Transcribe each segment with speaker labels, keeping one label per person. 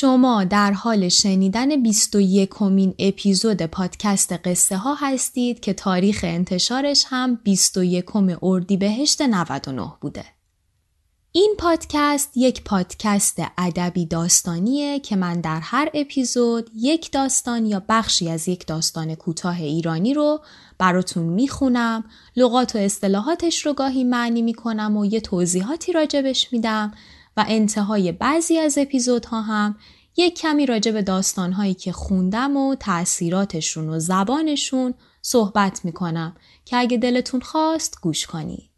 Speaker 1: شما در حال شنیدن 21 کمین اپیزود پادکست قصه ها هستید که تاریخ انتشارش هم 21 اردیبهشت 99 بوده. این پادکست یک پادکست ادبی داستانیه که من در هر اپیزود یک داستان یا بخشی از یک داستان کوتاه ایرانی رو براتون می‌خونم، لغات و اصطلاحاتش رو گاهی معنی می‌کنم و یه توضیحاتی راجبش میدم و انتهای بعضی از اپیزودها هم یک کمی راجع به داستانهایی که خوندم و تأثیراتشون و زبانشون صحبت می‌کنم که اگه دلتون خواست گوش کنید.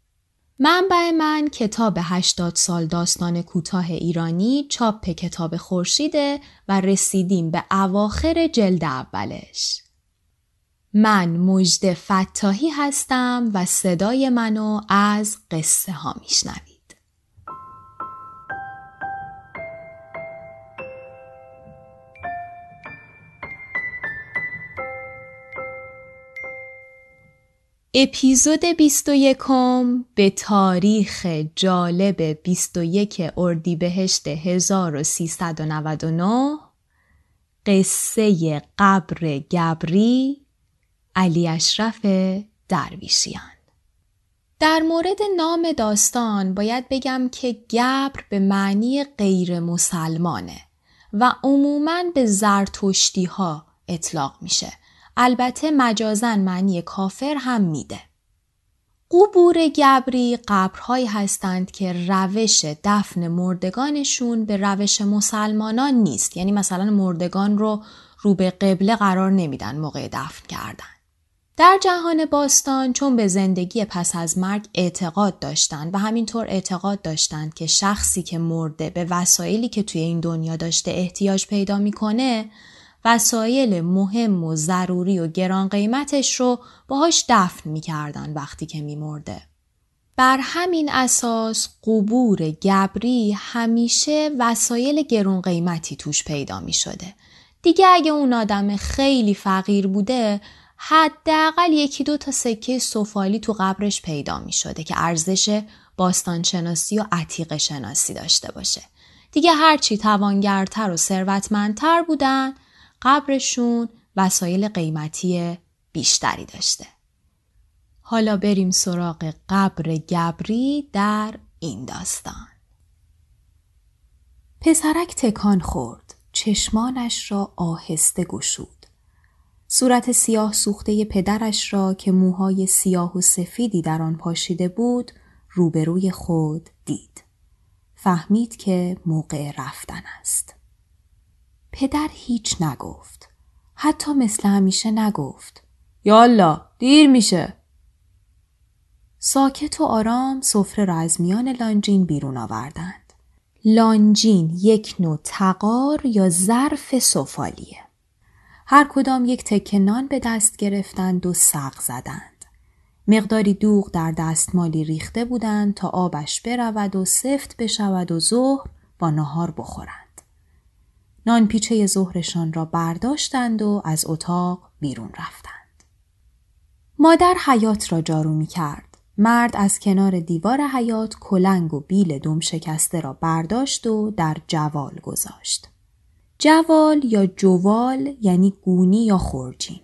Speaker 1: منبع من کتاب 80 سال داستان کوتاه ایرانی چاپ کتاب خورشیده و رسیدیم به اواخر جلد اولش. من مجد فتاحی هستم و صدای منو از قصه ها میشنوید. اپیزود 21 به تاریخ جالب 21 اردیبهشت 1399 قصه قبر گبری علی اشرف درویشیان. در مورد نام داستان باید بگم که گبر به معنی غیر مسلمانه و عموماً به زرتشتی ها اطلاق میشه. البته مجازن معنی کافر هم میده. قبور گبری قبرهایی هستند که روش دفن مردگانشون به روش مسلمانان نیست یعنی مثلا مردگان رو رو به قبله قرار نمیدن موقع دفن کردن. در جهان باستان چون به زندگی پس از مرگ اعتقاد داشتند و همینطور اعتقاد داشتند که شخصی که مرده به وسایلی که توی این دنیا داشته احتیاج پیدا می‌کنه وسایل مهم و ضروری و گران قیمتش رو باهاش دفن می‌کردن وقتی که میمرده. بر همین اساس قبور گبری همیشه وسایل گرون قیمتی توش پیدا می شده. دیگه اگه اون آدم خیلی فقیر بوده حداقل یکی دو تا سکه سفالی تو قبرش پیدا می شده که ارزش باستانشناسی و عتیق شناسی داشته باشه. دیگه هرچی توانگرتر و ثروتمندتر بودن قبرشون وسایل قیمتی بیشتری داشته. حالا بریم سراغ قبر گبری در این داستان. پسرک تکان خورد. چشمانش را آهسته گشود. صورت سیاه سوخته پدرش را که موهای سیاه و سفیدی در آن پاشیده بود روبروی خود دید. فهمید که موقع رفتن است. پدر هیچ نگفت. حتی مثل همیشه نگفت. یالا دیر میشه. ساکت و آرام سفره را از میان لانجین بیرون آوردند. لانجین یک نوع تقار یا ظرف سفالیه. هر کدام یک تکه نان به دست گرفتند و سق زدند. مقداری دوغ در دستمالی ریخته بودند تا آبش برود و سفت بشود و ظهر با نهار بخورند. نان پیچه ظهرشان را برداشتند و از اتاق بیرون رفتند. مادر حیات را جارو می کرد. مرد از کنار دیوار حیات کلنگ و بیل دم شکسته را برداشت و در جوال گذاشت. جوال یا جوال یعنی گونی یا خورجین.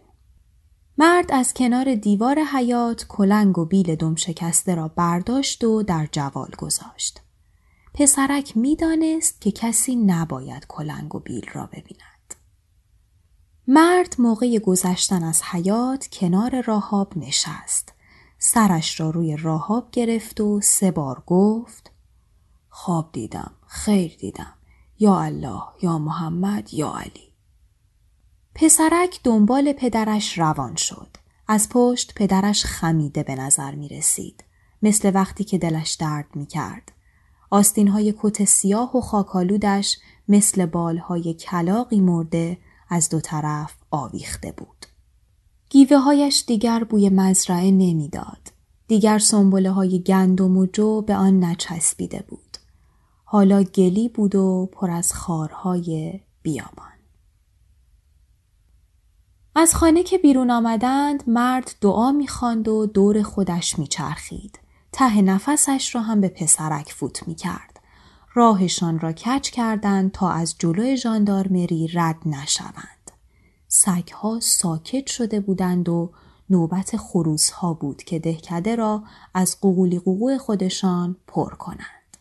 Speaker 1: مرد از کنار دیوار حیات کلنگ و بیل دم شکسته را برداشت و در جوال گذاشت. پسرک می‌دانست که کسی نباید کلنگ و بیل را ببیند. مرد موقع گذشتن از حیات کنار راهاب نشست. سرش را روی راهاب گرفت و سه بار گفت خواب دیدم، خیر دیدم، یا الله، یا محمد، یا علی. پسرک دنبال پدرش روان شد. از پشت پدرش خمیده به نظر می رسید. مثل وقتی که دلش درد می کرد. آستین های کت سیاه و خاکالودش مثل بالهای کلاقی مرده از دو طرف آویخته بود. گیوه هایش دیگر بوی مزرعه نمی‌داد. دیگر سنبله های گندم و جو به آن نچسبیده بود. حالا گلی بود و پر از خارهای بیابان. از خانه که بیرون آمدند مرد دعا می‌خواند و دور خودش میچرخید. ته نفسش را هم به پسرک فوت می‌کرد. راهشان را کچ کردند تا از جلوی ژاندارمری رد نشوند. سگها ساکت شده بودند و نوبت خروس ها بود که دهکده را از قوقولی قوقو خودشان پر کنند.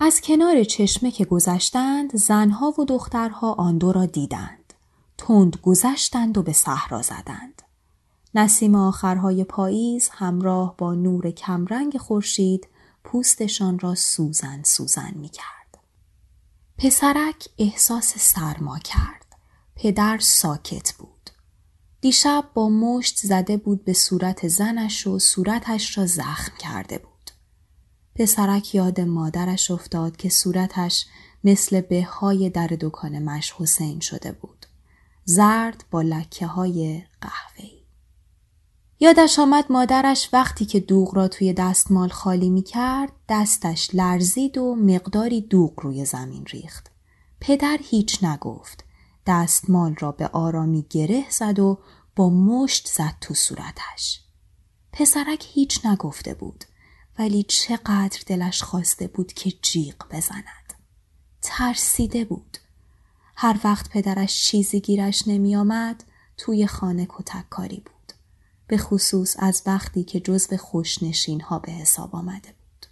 Speaker 1: از کنار چشمه که گذشتند زنها و دخترها آن دو را دیدند. تند گذشتند و به صحرا زدند. نسیم آخرهای پاییز همراه با نور کمرنگ خورشید پوستشان را سوزن سوزن می کرد. پسرک احساس سرما کرد. پدر ساکت بود. دیشب با مشت زده بود به صورت زنش و صورتش را زخم کرده بود. پسرک یاد مادرش افتاد که صورتش مثل به های در دکان مش حسین شده بود. زرد با لکه های قهوه‌ای. یادش آمد مادرش وقتی که دوغ را توی دستمال خالی می کرد دستش لرزید و مقداری دوغ روی زمین ریخت. پدر هیچ نگفت. دستمال را به آرامی گره زد و با مشت زد تو صورتش. پسرک هیچ نگفته بود ولی چقدر دلش خواسته بود که جیغ بزند. ترسیده بود. هر وقت پدرش چیزی گیرش نمی آمد توی خانه کتک کاری بود. به خصوص از وقتی که جزو خوشنشین ها به حساب آمده بود.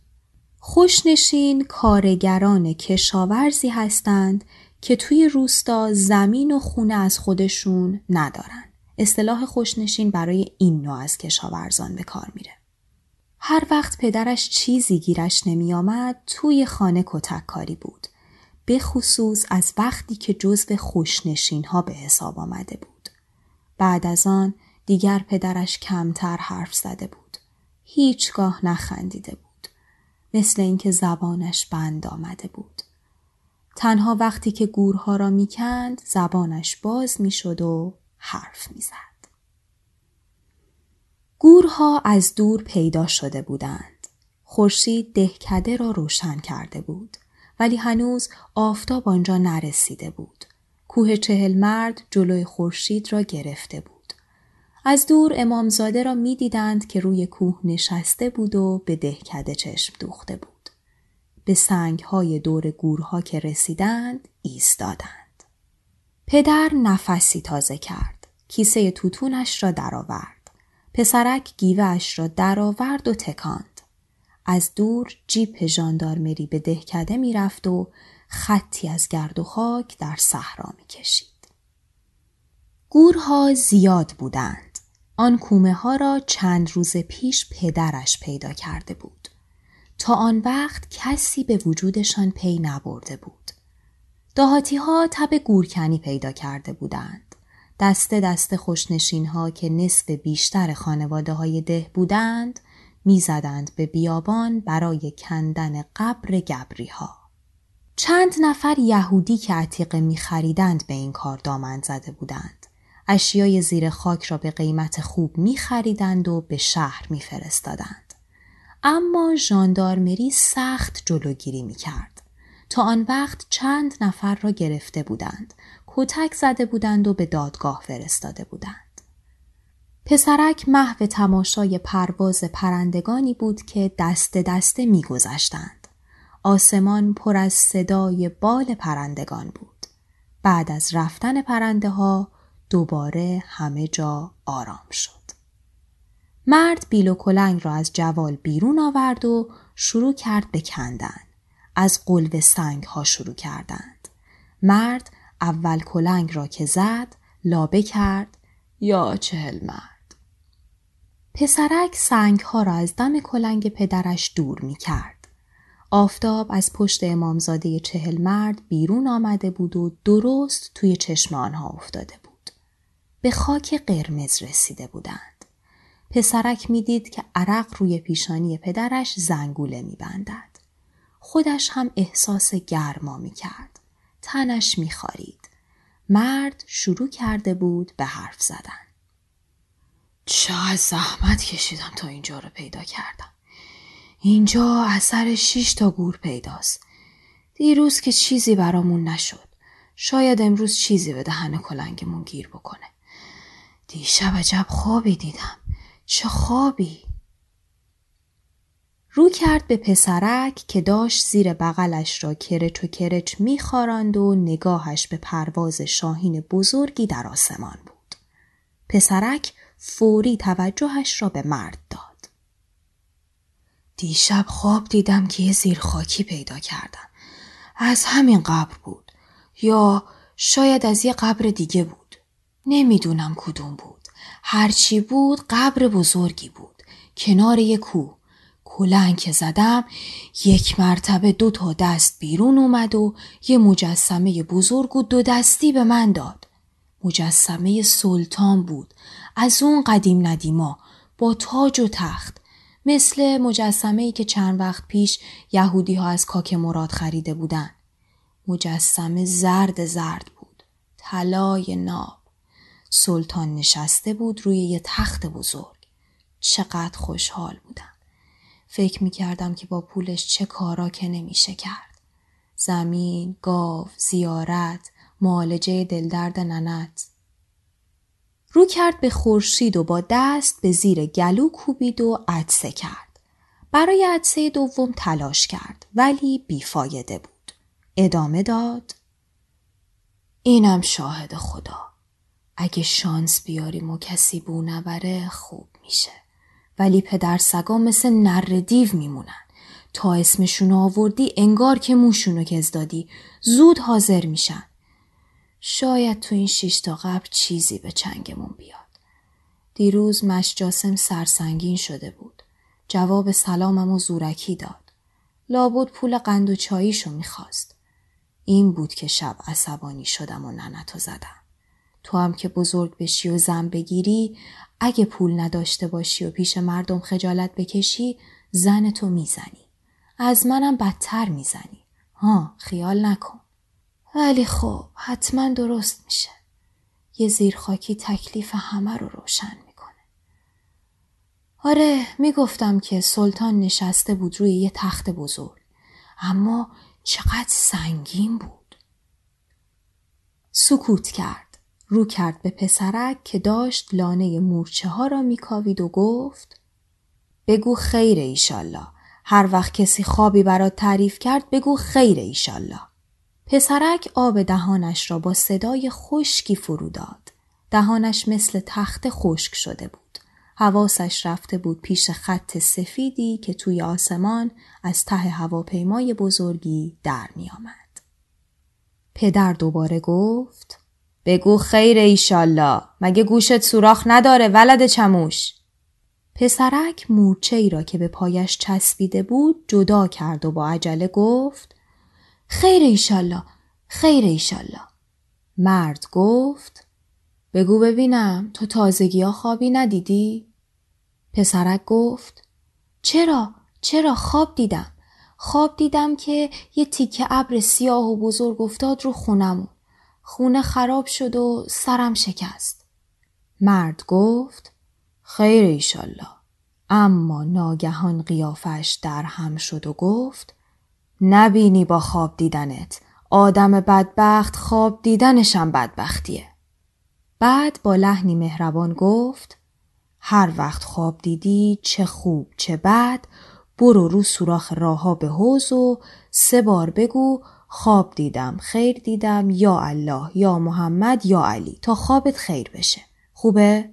Speaker 1: خوشنشین کارگران کشاورزی هستند که توی روستا زمین و خونه از خودشون ندارن. اصطلاح خوشنشین برای این نوع از کشاورزان به کار میره. هر وقت پدرش چیزی گیرش نمی آمد توی خانه کتک کاری بود. به خصوص از وقتی که جزو خوشنشین ها به حساب آمده بود. بعد از آن دیگر پدرش کمتر حرف زده بود. هیچگاه نخندیده بود. مثل اینکه زبانش بند آمده بود. تنها وقتی که گورها را می‌کند زبانش باز می‌شد و حرف می‌زد. گورها از دور پیدا شده بودند. خورشید دهکده را روشن کرده بود ولی هنوز آفتاب آنجا نرسیده بود. کوه چهل مرد جلوی خورشید را گرفته بود. از دور امامزاده را می دیدند که روی کوه نشسته بود و به دهکده چشم دوخته بود. به سنگ های دور گورها که رسیدند ایستادند. پدر نفسی تازه کرد. کیسه توتونش را درآورد. پسرک گیوهش را درآورد و تکاند. از دور جیپ ژاندارمری به دهکده می‌رفت و خطی از گرد و خاک در صحرا می‌کشید. گورها زیاد بودند. آن کومه ها را چند روز پیش پدرش پیدا کرده بود. تا آن وقت کسی به وجودشان پی نبرده بود. دهاتی ها تب گورکنی پیدا کرده بودند. دسته دست خوشنشین ها که نصف بیشتر خانواده های ده بودند می‌زدند به بیابان برای کندن قبر گبری ها. چند نفر یهودی که عتیقه می خریدند به این کار دامن زده بودند. اشیای زیر خاک را به قیمت خوب می خریدند و به شهر می فرستادند. اما ژاندارمری سخت جلوگیری می کرد. تا آن وقت چند نفر را گرفته بودند. کتک زده بودند و به دادگاه فرستاده بودند. پسرک محو تماشای پرواز پرندگانی بود که دست دسته میگذشتند. آسمان پر از صدای بال پرندگان بود. بعد از رفتن پرنده ها دوباره همه جا آرام شد. مرد بیل و کلنگ را از جوال بیرون آورد و شروع کرد به کندن. از قلب سنگ ها شروع کردند. مرد اول کلنگ را که زد لابه کرد یا چهل مرد. پسرک سنگ ها را از دم کلنگ پدرش دور می کرد. آفتاب از پشت امامزاده چهل مرد بیرون آمده بود و درست توی چشم آنها افتاده بود. به خاک قرمز رسیده بودند. پسرک می‌دید که عرق روی پیشانی پدرش زنگوله میبندد. خودش هم احساس گرما می کرد. تنش می خارید. مرد شروع کرده بود به حرف زدن. چقدر زحمت کشیدم تا اینجا رو پیدا کردم. اینجا اثر شیش تا گور پیداست. دیروز که چیزی برامون نشد. شاید امروز چیزی به دهن کلنگمون گیر بکنه. دیشب عجب خوابی دیدم. چه خوابی؟ رو کرد به پسرک که داشت زیر بغلش را کرچ و کرچ میخاراند و نگاهش به پرواز شاهین بزرگی در آسمان بود. پسرک فوری توجهش را به مرد داد. دیشب خواب دیدم که یه زیر خاکی پیدا کردم. از همین قبر بود. یا شاید از یه قبر دیگه بود. نمی‌دونم کدوم بود. هرچی بود قبر بزرگی بود. کنار یه کوه. کلنگ که زدم یک مرتبه دو تا دست بیرون اومد و یه مجسمه بزرگ و دو دستی به من داد. مجسمه سلطان بود از اون قدیم ندیما با تاج و تخت مثل مجسمه ای که چند وقت پیش یهودی ها از کاک مراد خریده بودن. مجسمه زرد زرد بود. طلای ناب. سلطان نشسته بود روی یه تخت بزرگ. چقدر خوشحال بودم. فکر می کردم که با پولش چه کارا که نمیشه کرد. زمین، گاو، زیارت، معالجه دلدرد ننت. رو کرد به خورشید و با دست به زیر گلو کوبید و عدسه کرد. برای عدسه دوم تلاش کرد ولی بیفایده بود. ادامه داد. اینم شاهد خدا. اگه شانس بیاریم و کسی بو نبره خوب میشه. ولی پدر سگا مثل نر دیو میمونن. تا اسمشون آوردی انگار که موشونو کز دادی زود حاضر میشن. شاید تو این شیش تا قبل چیزی به چنگمون بیاد. دیروز مشجاسم سرسنگین شده بود. جواب سلامم و زورکی داد. لابد پول قند و چاییشو می‌خواست. این بود که شب عصبانی شدم و ننتو زدم. تو هم که بزرگ بشی و زن بگیری اگه پول نداشته باشی و پیش مردم خجالت بکشی زن تو می‌زنی. از منم بدتر می‌زنی. ها خیال نکن. ولی خب حتما درست میشه. یه زیرخاکی تکلیف همه رو روشن می‌کنه. آره می‌گفتم که سلطان نشسته بود روی یه تخت بزرگ. اما چقدر سنگین بود. سکوت کرد. رو کرد به پسرک که داشت لانه مورچه ها را میکاوید و گفت بگو خیر ایشالله. هر وقت کسی خوابی برات تعریف کرد بگو خیر ایشالله. پسرک آب دهانش را با صدای خشکی فرو داد. دهانش مثل تخت خشک شده بود. حواسش رفته بود پیش خط سفیدی که توی آسمان از ته هواپیمای بزرگی در می آمد. پدر دوباره گفت بگو خیر ایشالله مگه گوشت سوراخ نداره ولد چموش پسرک مورچه ای را که به پایش چسبیده بود جدا کرد و با عجله گفت خیر ایشالله خیر ایشالله مرد گفت بگو ببینم تو تازگی ها خوابی ندیدی؟ پسرک گفت چرا؟ چرا خواب دیدم؟ خواب دیدم که یه تیکه ابر سیاه و بزرگ افتاد رو خونمون. خونه خراب شد و سرم شکست. مرد گفت خیر ایشالله. اما ناگهان قیافش در هم شد و گفت نبینی با خواب دیدنت آدم بدبخت خواب دیدنشم بدبختیه بعد با لحنی مهربان گفت هر وقت خواب دیدی چه خوب چه بد برو رو سوراخ راهها به حوز و سه بار بگو خواب دیدم خیر دیدم یا الله یا محمد یا علی تا خوابت خیر بشه خوبه؟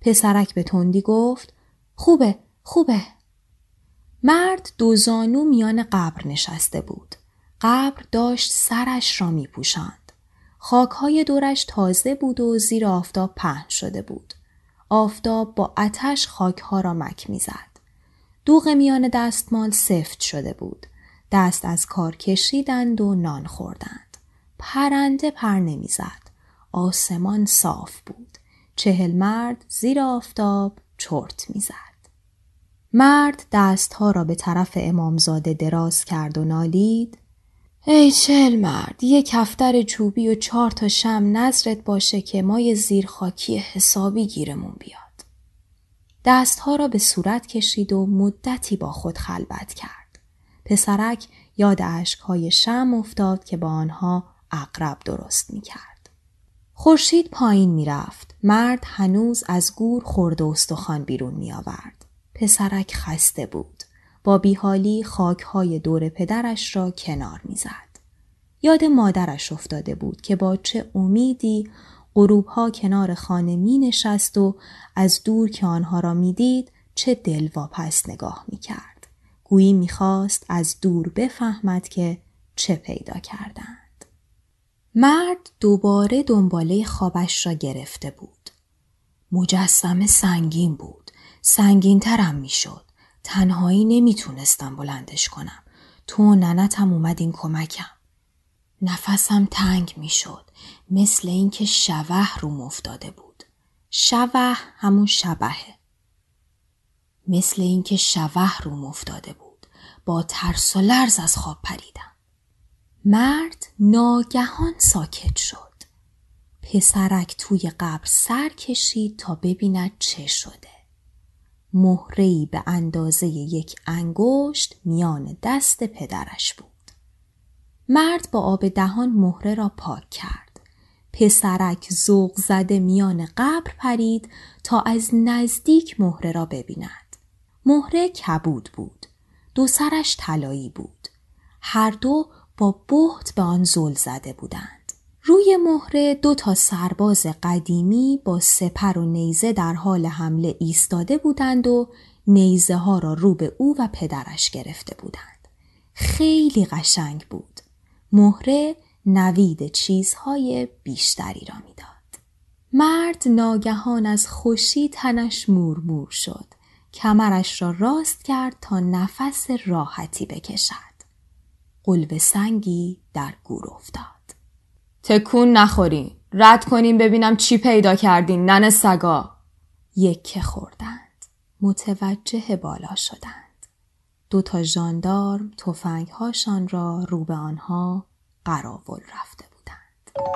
Speaker 1: پسرک به تندی گفت خوبه خوبه مرد دو زانو میان قبر نشسته بود. قبر داشت سرش را می پوشند. خاکهای دورش تازه بود و زیر آفتاب پهن شده بود. آفتاب با اتش خاکها را مک می‌زد. دوغ میان دستمال سفت شده بود. دست از کار کشیدند و نان خوردند. پرنده پر نمی‌زد. آسمان صاف بود. چهل مرد زیر آفتاب چرت می‌زد. مرد دستها را به طرف امامزاده دراز کرد و نالید ای چل مرد یه کفتر چوبی و چهار تا شم نظرت باشه که ما زیر خاکی حسابی گیرمون بیاد. دستها را به صورت کشید و مدتی با خود خلوت کرد. پسرک یاد اشکهای شم افتاد که با آنها اقرب درست می کرد. خورشید پایین می رفت. مرد هنوز از گور خورد و استخوان بیرون می آورد. پسرک خسته بود. با بیحالی خاکهای دور پدرش را کنار می‌زد. یاد مادرش افتاده بود که با چه امیدی غروبها کنار خانه می نشست و از دور که آنها را می‌دید چه دلواپس نگاه می کرد. گویی می‌خواست از دور بفهمد که چه پیدا کردند. مرد دوباره دنباله خوابش را گرفته بود. مجسمه سنگین بود. سنگین ترم می شد. تنهایی نمی‌تونستم بلندش کنم. تو و ننتم اومدین کمکم. نفسم تنگ می‌شد مثل اینکه شوه روم افتاده بود. شوه همون شبهه. مثل اینکه شوه روم افتاده بود. با ترس و لرز از خواب پریدم. مرد ناگهان ساکت شد. پسرک توی قبر سر کشید تا ببیند چه شده. مهرهی به اندازه یک انگشت میان دست پدرش بود. مرد با آب دهان مهره را پاک کرد. پسرک ذوق زده میان قبر پرید تا از نزدیک مهره را ببیند. مهره کبود بود. دو سرش طلایی بود. هر دو با بهت به آن زل زده بودند. روی مهره دو تا سرباز قدیمی با سپر و نیزه در حال حمله ایستاده بودند و نیزه ها را رو به او و پدرش گرفته بودند. خیلی قشنگ بود. مهره نوید چیزهای بیشتری را می‌داد. مرد ناگهان از خوشی تنش مورمور شد. کمرش را راست کرد تا نفس راحتی بکشد. قلب سنگی در گور افتاد. تکون نخورین. رد کنیم ببینم چی پیدا کردین نن سگا. یکه خوردند. متوجه بالا شدند. دو تا ژاندارم تفنگهاشان را رو به آنها قراول رفته بودند.